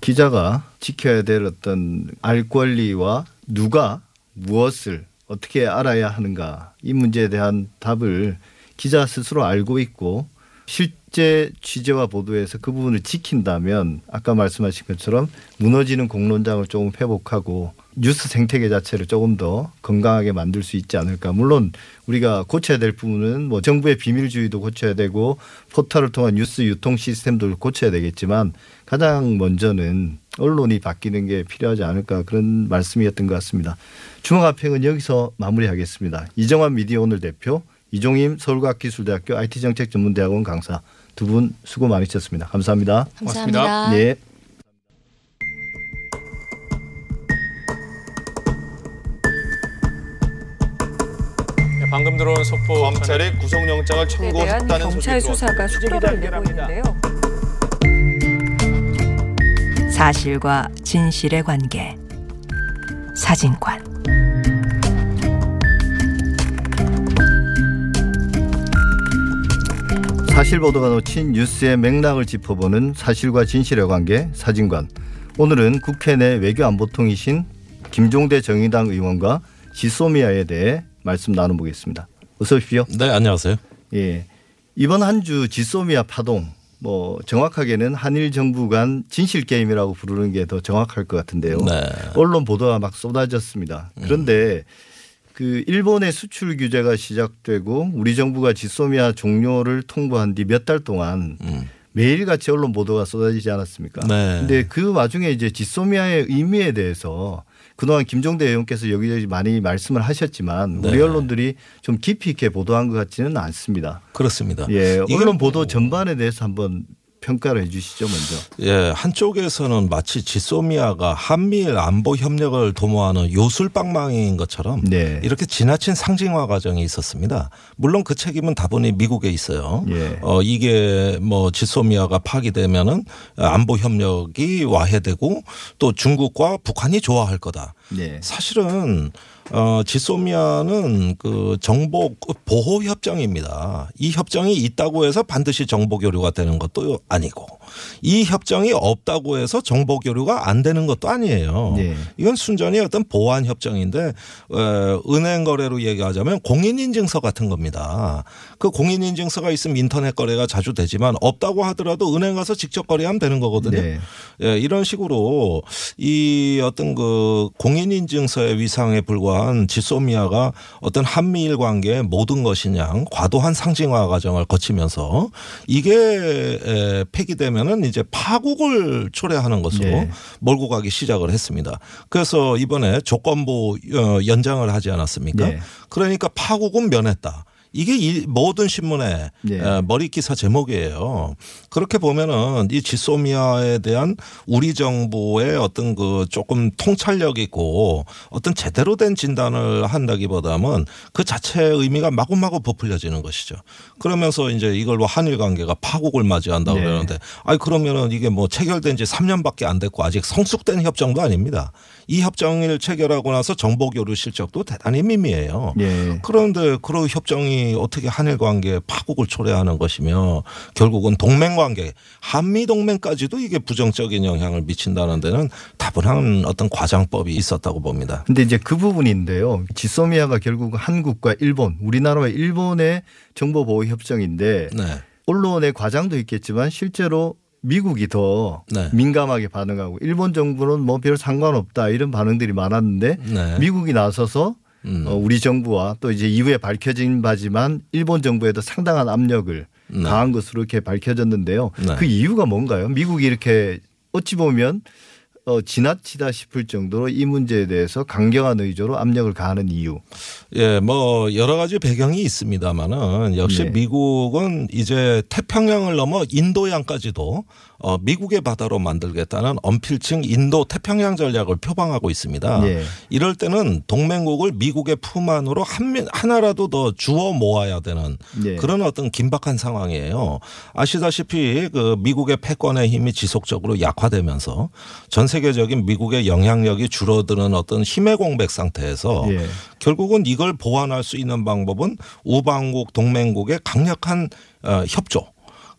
기자가 지켜야 될 어떤 알 권리와 누가 무엇을 어떻게 알아야 하는가 이 문제에 대한 답을 기자 스스로 알고 있고 실제 취재와 보도에서 그 부분을 지킨다면 아까 말씀하신 것처럼 무너지는 공론장을 조금 회복하고 뉴스 생태계 자체를 조금 더 건강하게 만들 수 있지 않을까. 물론 우리가 고쳐야 될 부분은 뭐 정부의 비밀주의도 고쳐야 되고 포털을 통한 뉴스 유통 시스템도 고쳐야 되겠지만 가장 먼저는 언론이 바뀌는 게 필요하지 않을까 그런 말씀이었던 것 같습니다. 주목합평은 여기서 마무리하겠습니다. 이정환 미디어 오늘 대표, 이종임 서울과학기술대학교 IT정책전문대학원 강사 두 분 수고 많으셨습니다. 감사합니다. 고맙습니다. 감사합니다. 네. 방금 들어온 속보 검찰이 구속영장을 청구했다는 소식이 수사가 속도를 내고 있는데요. 사실과 진실의 관계 사진관 사실 보도가 놓친 뉴스의 맥락을 짚어보는 사실과 진실의 관계 사진관. 오늘은 국회 내 외교안보통이신 김종대 정의당 의원과 지소미아에 대해 말씀 나눠보겠습니다. 어서 오십시오. 네, 안녕하세요. 예. 이번 한 주 지소미아 파동 뭐 정확하게는 한일 정부 간 진실 게임이라고 부르는 게 더 정확할 것 같은데요. 네. 언론 보도가 막 쏟아졌습니다. 그런데 그 일본의 수출 규제가 시작되고 우리 정부가 지소미아 종료를 통보한 뒤 몇 달 동안 음. 매일같이 언론 보도가 쏟아지지 않았습니까? 네. 근데 그 와중에 이제 지소미아의 의미에 대해서 그동안 김종대 의원께서 여기저기 많이 말씀을 하셨지만 우리 네. 언론들이 좀 깊이 있게 보도한 것 같지는 않습니다. 그렇습니다. 예, 언론 보도 뭐- 전반에 대해서 한번 평가를 해 주시죠 먼저. 예, 한쪽에서는 마치 지소미아가 한미일 안보 협력을 도모하는 요술방망이인 것처럼 네. 이렇게 지나친 상징화 과정이 있었습니다. 물론 그 책임은 다분히 미국에 있어요. 예. 어, 이게 뭐 지소미아가 파기되면은 안보 협력이 와해되고 또 중국과 북한이 좋아할 거다. 네. 사실은 어 지소미아는 그 정보 보호 협정입니다. 이 협정이 있다고 해서 반드시 정보 교류가 되는 것도 아니고 이 협정이 없다고 해서 정보 교류가 안 되는 것도 아니에요. 네. 이건 순전히 어떤 보안 협정인데 어, 은행 거래로 얘기하자면 공인 인증서 같은 겁니다. 그 공인 인증서가 있으면 인터넷 거래가 자주 되지만 없다고 하더라도 은행 가서 직접 거래하면 되는 거거든요. 네. 예, 이런 식으로 이 어떤 그 공인 인증서의 위상에 불과한 지소미아가 어떤 한미일 관계의 모든 것이냐 과도한 상징화 과정을 거치면서 이게 에, 폐기되면은 이제 파국을 초래하는 것으로 네. 몰고 가기 시작을 했습니다. 그래서 이번에 조건부 어, 연장을 하지 않았습니까? 네. 그러니까 파국은 면했다. 이게 이 모든 신문의 네. 에, 머리 기사 제목이에요. 그렇게 보면은 이 지소미아에 대한 우리 정부의 어떤 그 조금 통찰력 있고 어떤 제대로 된 진단을 한다기보다는 그 자체의 의미가 마구마구 부풀려지는 것이죠. 그러면서 이제 이걸로 한일 관계가 파국을 맞이한다고 네. 그러는데 아니 그러면은 이게 뭐 체결된 지 3년밖에 안 됐고 아직 성숙된 협정도 아닙니다. 이 협정을 체결하고 나서 정보 교류 실적도 대단히 미미해요. 예. 그런데 그런 협정이 어떻게 한일 관계에 파국을 초래하는 것이며 결국은 동맹 관계, 한미 동맹까지도 이게 부정적인 영향을 미친다는 데는 다분한 어떤 과장법이 있었다고 봅니다. 근데 이제 그 부분인데요. 지소미아가 결국 한국과 일본, 우리나라와 일본의 정보 보호 협정인데 네. 언론의 과장도 있겠지만 실제로 미국이 더 네. 민감하게 반응하고 일본 정부는 뭐 별 상관없다 이런 반응들이 많았는데 네. 미국이 나서서 음. 어, 우리 정부와 또 이제 이후에 밝혀진 바지만 일본 정부에도 상당한 압력을 네. 가한 것으로 이렇게 밝혀졌는데요. 네. 그 이유가 뭔가요? 미국이 이렇게 어찌 보면 어, 지나치다 싶을 정도로 이 문제에 대해서 강경한 의조로 압력을 가하는 이유. 예, 뭐 여러 가지 배경이 있습니다만은 역시 네. 미국은 이제 태평양을 넘어 인도양까지도 어, 미국의 바다로 만들겠다는 언필칭 인도 태평양 전략을 표방하고 있습니다. 예. 이럴 때는 동맹국을 미국의 품 안으로 한, 미- 하나라도 더 주어 모아야 되는 예. 그런 어떤 긴박한 상황이에요. 아시다시피 그 미국의 패권의 힘이 지속적으로 약화되면서 전 세계 적인 미국의 영향력이 줄어드는 어떤 힘의 공백 상태에서 예. 결국은 이걸 보완할 수 있는 방법은 우방국 동맹국의 강력한 어, 협조.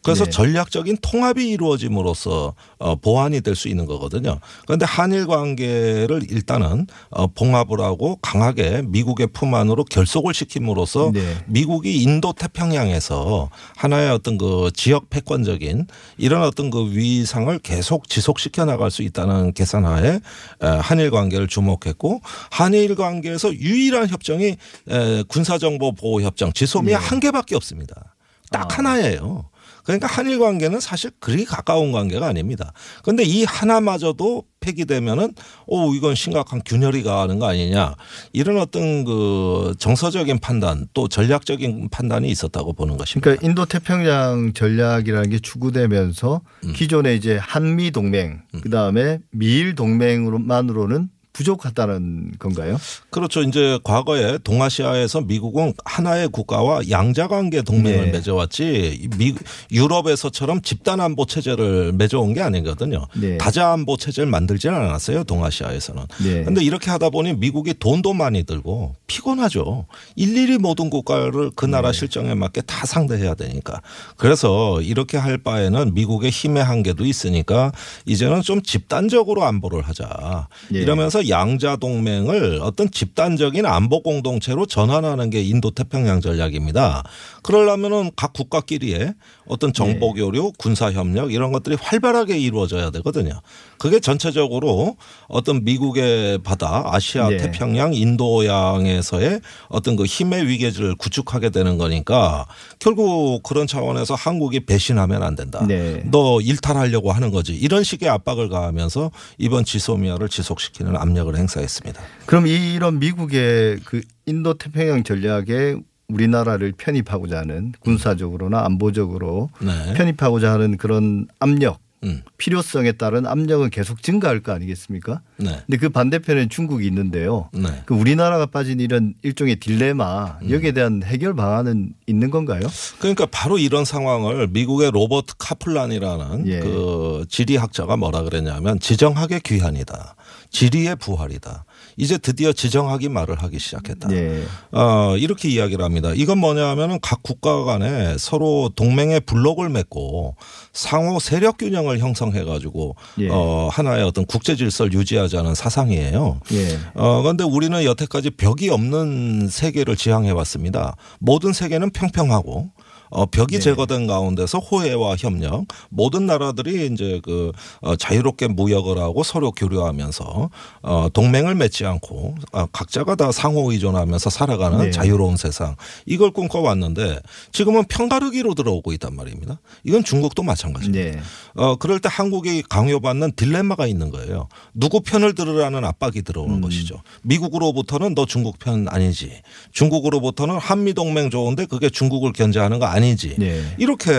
그래서 네. 전략적인 통합이 이루어짐으로써 어, 보완이 될 수 있는 거거든요. 그런데 한일 관계를 일단은 어, 봉합을 하고 강하게 미국의 품 안으로 결속을 시킴으로써 네. 미국이 인도 태평양에서 하나의 어떤 그 지역 패권적인 이런 어떤 그 위상을 계속 지속시켜 나갈 수 있다는 계산하에 에, 한일 관계를 주목했고 한일 관계에서 유일한 협정이 에, 군사정보 보호 협정 지소미아 네. 한 개밖에 없습니다. 딱 아. 하나예요. 그러니까 한일 관계는 사실 그리 가까운 관계가 아닙니다. 그런데 이 하나마저도 폐기되면은 오 이건 심각한 균열이 가는 거 아니냐 이런 어떤 그 정서적인 판단 또 전략적인 판단이 있었다고 보는 것입니다. 그러니까 인도 태평양 전략이라는 게 추구되면서 음. 기존의 이제 한미 동맹 그다음에 미일 동맹으로만으로는 부족하다는 건가요? 그렇죠. 이제 과거에 동아시아에서 미국은 하나의 국가와 양자관계 동맹을 네. 맺어왔지 미, 유럽에서처럼 집단 안보 체제를 맺어온 게 아니거든요. 네. 다자 안보 체제를 만들지는 않았어요. 동아시아에서는. 네. 그런데 이렇게 하다 보니 미국이 돈도 많이 들고 피곤하죠. 일일이 모든 국가를 그 나라 네. 실정에 맞게 다 상대해야 되니까. 그래서 이렇게 할 바에는 미국의 힘의 한계도 있으니까 이제는 좀 집단적으로 안보를 하자. 예. 이러면서 양자 동맹을 어떤 집단적인 안보 공동체로 전환하는 게 인도 태평양 전략입니다. 그러려면은 각 국가끼리의 어떤 정보 네. 교류, 군사 협력 이런 것들이 활발하게 이루어져야 되거든요. 그게 전체적으로 어떤 미국의 바다, 아시아 네. 태평양, 인도양에서의 어떤 그 힘의 위계질을 구축하게 되는 거니까 결국 그런 차원에서 한국이 배신하면 안 된다. 네. 너 일탈하려고 하는 거지. 이런 식의 압박을 가하면서 이번 지소미아를 지속시키는 압력 을 행사했습니다. 그럼 이런 미국의 그 인도 태평양 전략에 우리나라를 편입하고자 하는 군사적으로나 안보적으로 네. 편입하고자 하는 그런 압력, 음. 필요성에 따른 압력은 계속 증가할 거 아니겠습니까? 네. 근데 그 반대편에 중국이 있는데요. 네. 그 우리나라가 빠진 이런 일종의 딜레마 음. 여기에 대한 해결 방안은 있는 건가요? 그러니까 바로 이런 상황을 미국의 로버트 카플란이라는 예. 그 지리학자가 뭐라 그랬냐면 지정학의 귀환이다. 지리의 부활이다. 이제 드디어 지정학이 말을 하기 시작했다. 네. 어, 이렇게 이야기를 합니다. 이건 뭐냐 하면은 각 국가 간에 서로 동맹의 블록을 맺고 상호 세력 균형을 형성해 가지고 예. 어, 하나의 어떤 국제 질서를 유지하자는 사상이에요. 예. 어, 그런데 우리는 여태까지 벽이 없는 세계를 지향해 왔습니다. 모든 세계는 평평하고 어, 벽이 네. 제거된 가운데서 호혜와 협력 모든 나라들이 이제 그 어, 자유롭게 무역을 하고 서로 교류하면서 어, 동맹을 맺지 않고 아, 각자가 다 상호 의존하면서 살아가는 네. 자유로운 세상 이걸 꿈꿔왔는데 지금은 평가르기로 들어오고 있단 말입니다. 이건 중국도 마찬가지입니다. 네. 어, 그럴 때 한국이 강요받는 딜레마가 있는 거예요. 누구 편을 들으라는 압박이 들어오는 음. 것이죠. 미국으로부터는 너 중국 편 아니지. 중국으로부터는 한미 동맹 좋은데 그게 중국을 견제하는 거 아니 지. 네. 이렇게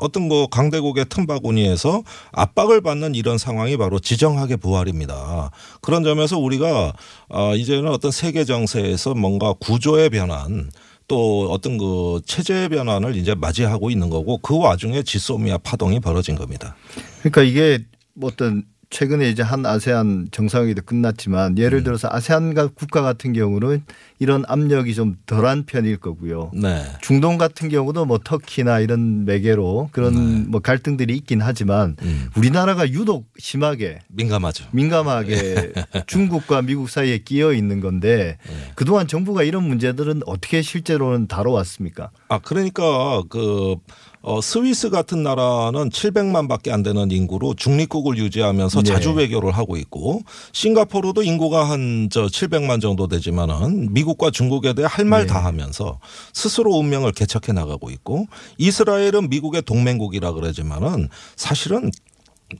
어떤 뭐 강대국의 틈바구니에서 압박을 받는 이런 상황이 바로 지정학의 부활입니다. 그런 점에서 우리가 어, 이제는 어떤 세계 정세에서 뭔가 구조의 변환 또 어떤 그 체제의 변환을 이제 맞이하고 있는 거고 그 와중에 지소미아 파동이 벌어진 겁니다. 그러니까 이게 뭐 어떤 최근에 이제 한 아세안 정상회의도 끝났지만 예를 음. 들어서 아세안 국가 같은 경우는 이런 압력이 좀 덜한 편일 거고요. 네. 중동 같은 경우도 뭐 터키나 이런 매개로 그런 뭐 갈등들이 있긴 하지만 네. 음. 우리나라가 유독 심하게 민감하죠. 민감하게 중국과 미국 사이에 끼어 있는 건데 네. 그동안 정부가 이런 문제들은 어떻게 실제로는 다뤄왔습니까? 아 그러니까 그 어, 스위스 같은 나라는 700만밖에 안 되는 인구로 중립국을 유지하면서 네. 자주 외교를 하고 있고 싱가포르도 인구가 한 저 700만 정도 되지만은 미국과 중국에 대해 할말 네. 다 하면서 스스로 운명을 개척해 나가고 있고 이스라엘은 미국의 동맹국이라 그러지만은 사실은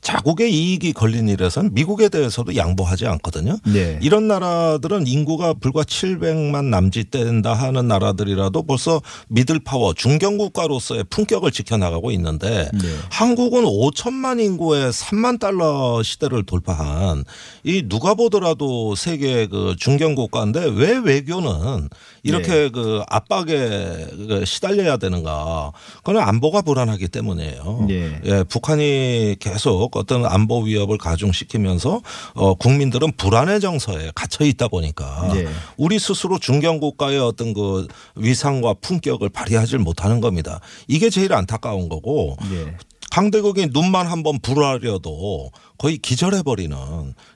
자국의 이익이 걸린 일에선 미국에 대해서도 양보하지 않거든요. 네. 이런 나라들은 인구가 불과 700만 남짓 된다 하는 나라들이라도 벌써 미들 파워 중견 국가로서의 품격을 지켜나가고 있는데 네. 한국은 5천만 인구의 3만 달러 시대를 돌파한 이 누가 보더라도 세계 그 중견 국가인데 왜 외교는 이렇게 네. 그 압박에 그 시달려야 되는가? 그건 안보가 불안하기 때문이에요. 네. 예, 북한이 계속 어떤 안보 위협을 가중시키면서 어 국민들은 불안의 정서에 갇혀 있다 보니까 예. 우리 스스로 중견 국가의 어떤 그 위상과 품격을 발휘하지 못하는 겁니다. 이게 제일 안타까운 거고 예. 강대국이 눈만 한번 불하려도 거의 기절해버리는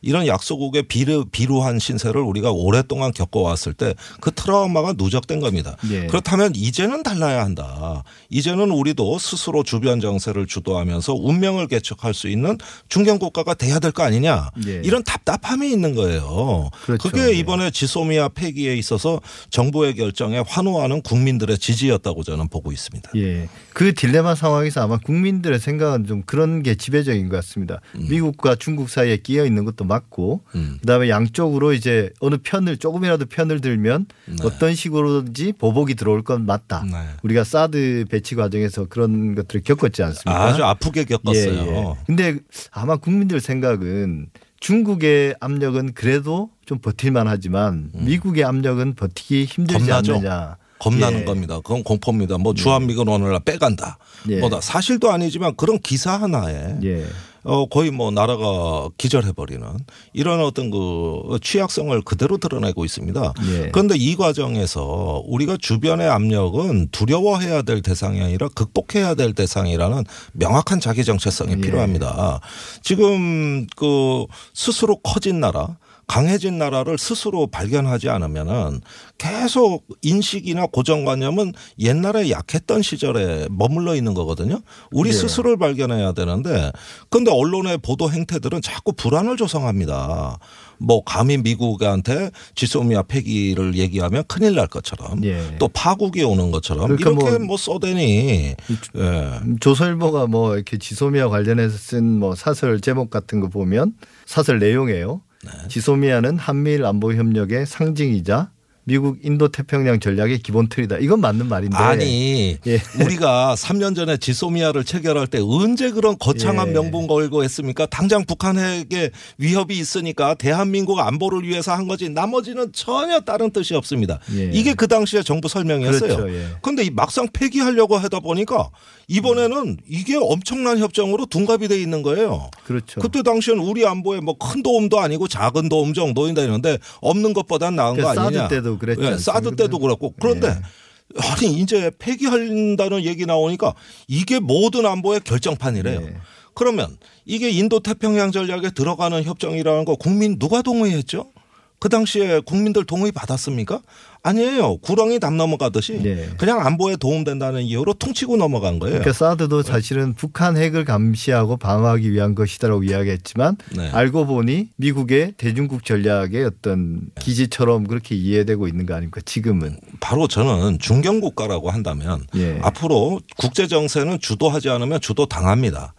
이런 약소국의 비루, 비루한 신세를 우리가 오랫동안 겪어왔을 때 그 트라우마가 누적된 겁니다. 예. 그렇다면 이제는 달라야 한다. 이제는 우리도 스스로 주변 정세를 주도하면서 운명을 개척할 수 있는 중견 국가가 돼야 될 거 아니냐. 예. 이런 답답함이 있는 거예요. 그렇죠. 그게 예. 이번에 지소미아 폐기에 있어서 정부의 결정에 환호하는 국민들의 지지였다고 저는 보고 있습니다. 예. 그 딜레마 상황에서 아마 국민들의 생각은 좀 그런 게 지배적인 것 같습니다. 미국 과 중국 사이에 끼어 있는 것도 맞고 음. 그다음에 양쪽으로 이제 어느 편을 조금이라도 편을 들면 어떤 식으로든지 보복이 들어올 건 맞다. 네. 우리가 사드 배치 과정에서 그런 것들을 겪었지 않습니까? 아주 아프게 겪었어요. 예, 예. 근데 아마 국민들 생각은 중국의 압력은 그래도 좀 버틸만 하지만 미국의 압력은 버티기 힘들지 음. 겁나죠. 않느냐. 겁나는 예. 겁니다. 그건 공포입니다. 뭐 주한미군 오늘날 빼간다. 예. 뭐다 사실도 아니지만 그런 기사 하나에 예. 어 거의 뭐 나라가 기절해버리는 이런 어떤 그 취약성을 그대로 드러내고 있습니다. 예. 그런데 이 과정에서 우리가 주변의 압력은 두려워해야 될 대상이 아니라 극복해야 될 대상이라는 명확한 자기 정체성이 예. 필요합니다. 지금 그 스스로 커진 나라 강해진 나라를 스스로 발견하지 않으면은 계속 인식이나 고정관념은 옛날에 약했던 시절에 머물러 있는 거거든요. 우리 네. 스스로를 발견해야 되는데 근데 언론의 보도 행태들은 자꾸 불안을 조성합니다. 뭐 감히 미국한테 지소미아 폐기를 얘기하면 큰일 날 것처럼 예. 또 파국이 오는 것처럼 그러니까 이렇게 뭐 뭐 써대니 예. 조선일보가 뭐 이렇게 지소미아 관련해서 쓴 뭐 사설 제목 같은 거 보면 사설 내용이에요. 네. 지소미아는 한미일 안보 협력의 상징이자 미국 인도 태평양 전략의 기본 틀이다. 이건 맞는 말인데. 아니 예. 우리가 3년 전에 지소미아를 체결할 때 언제 그런 거창한 예. 명분 걸고 했습니까? 당장 북한에게 위협이 있으니까 대한민국 안보를 위해서 한 거지 나머지는 전혀 다른 뜻이 없습니다. 예. 이게 그 당시에 정부 설명이었어요. 그렇죠. 예. 그런데 이 막상 폐기하려고 하다 보니까 이번에는 이게 엄청난 협정으로 둔갑이 돼 있는 거예요. 그렇죠. 그때 당시엔 우리 안보에 뭐 큰 도움도 아니고 작은 도움 정도인다 이런데 없는 것보단 나은 거그 아니냐. 사드 때도 그랬지 예, 않습니까? 사드 때도 그렇고 그런데 예. 아니 이제 폐기한다는 얘기 나오니까 이게 모든 안보의 결정판이래요. 예. 그러면 이게 인도 태평양 전략에 들어가는 협정이라는 거 국민 누가 동의했죠? 그 당시에 국민들 동의 받았습니까? 아니에요. 구렁이 담 넘어가듯이 네. 그냥 안보에 도움된다는 이유로 퉁치고 넘어간 거예요. 그러니까 사드도 사실은 북한 핵을 감시하고 방어하기 위한 것이다라고 이야기했지만 네. 알고 보니 미국의 대중국 전략의 어떤 기지처럼 그렇게 이해되고 있는 거 아닙니까? 지금은. 바로 저는 중견 국가라고 한다면 예. 앞으로 국제 정세는 주도하지 않으면 주도 당합니다.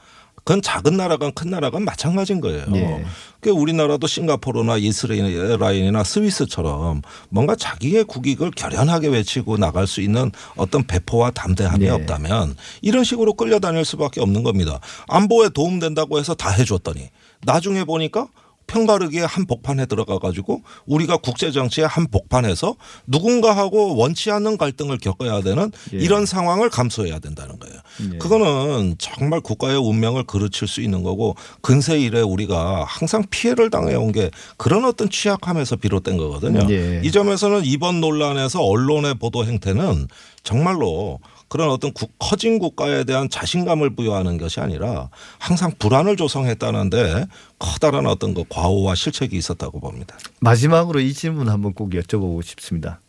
그건 작은 나라건 큰 나라건 마찬가지인 거예요. 예. 그 우리나라도 싱가포르나 이스라엘이나 스위스처럼 뭔가 자기의 국익을 결연하게 외치고 나갈 수 있는 어떤 배포와 담대함이 네. 없다면 이런 식으로 끌려다닐 수밖에 없는 겁니다. 안보에 도움된다고 해서 다 해줬더니 나중에 보니까 평가르기의 한 복판에 들어가 가지고 우리가 국제 정치의 한 복판에서 누군가하고 원치 않는 갈등을 겪어야 되는 예. 이런 상황을 감수해야 된다는 거예요. 예. 그거는 정말 국가의 운명을 그르칠 수 있는 거고 근세 이래 우리가 항상 피해를 당해온 게 그런 어떤 취약함에서 비롯된 거거든요. 예. 이 점에서는 이번 논란에서 언론의 보도 행태는 정말로 그런 어떤 국- 커진 국가에 대한 자신감을 부여하는 것이 아니라 항상 불안을 조성했다는데 커다란 어떤 그 과오와 실책이 있었다고 봅니다. 마지막으로 이 질문 한번 꼭 여쭤보고 싶습니다.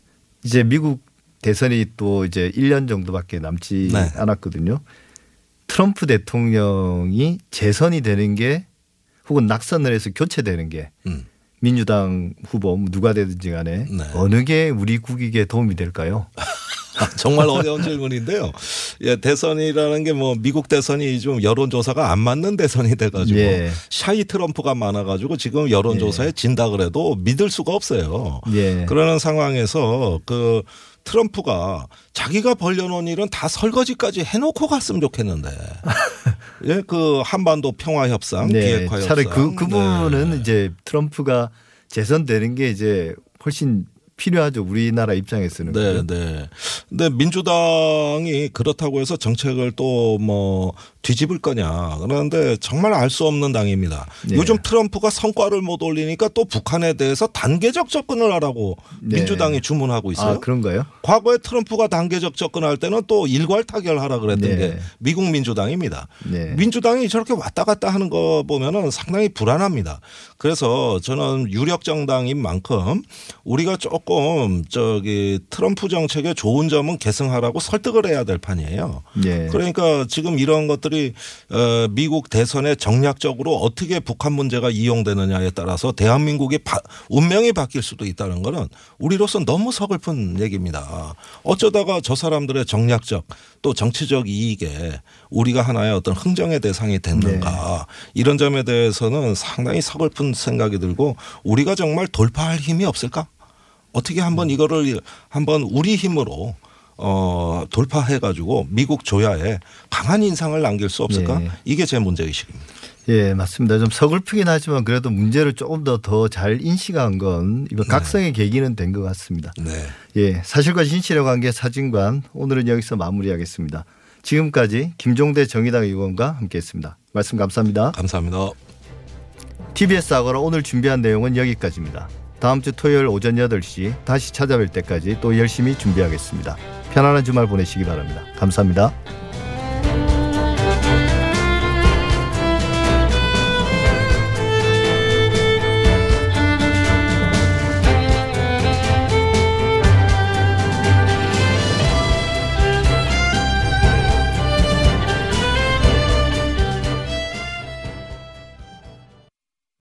이제 미국 대선이 또 이제 1년 정도밖에 남지 네. 않았거든요. 트럼프 대통령이 재선이 되는 게 혹은 낙선을 해서 교체되는 게 음. 민주당 후보 뭐 누가 되든지 간에 네. 어느 게 우리 국익에 도움이 될까요? 정말 어려운 질문인데요. 예, 대선이라는 게 뭐 미국 대선이 좀 여론조사가 안 맞는 대선이 돼가지고 예. 샤이 트럼프가 많아가지고 지금 여론조사에 진다 그래도 믿을 수가 없어요. 예. 그러는 상황에서 그 트럼프가 자기가 벌려놓은 일은 다 설거지까지 해놓고 갔으면 좋겠는데. 예, 그 한반도 평화 협상, 네, 비핵화 차라리 협상. 그, 그 부분은 네. 이제 트럼프가 재선되는 게 이제 훨씬 필요하죠. 우리나라 입장에서는. 네, 네. 근데 민주당이 그렇다고 해서 정책을 또 뭐 뒤집을 거냐. 그런데 정말 알 수 없는 당입니다. 네. 요즘 트럼프가 성과를 못 올리니까 또 북한에 대해서 단계적 접근을 하라고 네. 민주당이 주문하고 있어요. 아, 그런가요? 과거에 트럼프가 단계적 접근할 때는 또 일괄 타결하라 그랬던 네. 게 미국 민주당입니다. 네. 민주당이 저렇게 왔다 갔다 하는 거 보면은 상당히 불안합니다. 그래서 저는 유력 정당인 만큼 우리가 조금 저기 트럼프 정책의 좋은 점은 계승하라고 설득을 해야 될 판이에요. 네. 그러니까 지금 이런 것들 이 어, 미국 대선에 정략적으로 어떻게 북한 문제가 이용되느냐에 따라서 대한민국의 바- 운명이 바뀔 수도 있다는 거는 우리로서 너무 서글픈 얘기입니다. 어쩌다가 저 사람들의 정략적 또 정치적 이익에 우리가 하나의 어떤 흥정의 대상이 됐는가 이런 점에 대해서는 상당히 서글픈 생각이 들고 우리가 정말 돌파할 힘이 없을까? 어떻게 한번 이거를 한번 우리 힘으로 어, 돌파해 가지고 미국 조야에 강한 인상을 남길 수 없을까? 네. 이게 제 문제 의식입니다. 예, 맞습니다. 좀 서글프긴 하지만 그래도 문제를 조금 더 더 잘 인식한 건 이번 각성의 계기는 된 것 같습니다. 네. 예, 사실과 진실의 관계 사진관 오늘은 여기서 마무리하겠습니다. 지금까지 김종대 정의당 의원과 함께했습니다. 말씀 감사합니다. 감사합니다. TBS 아고라 오늘 준비한 내용은 여기까지입니다. 다음 주 토요일 오전 8시 다시 찾아뵐 때까지 또 열심히 준비하겠습니다. 편안한 주말 보내시기 바랍니다. 감사합니다.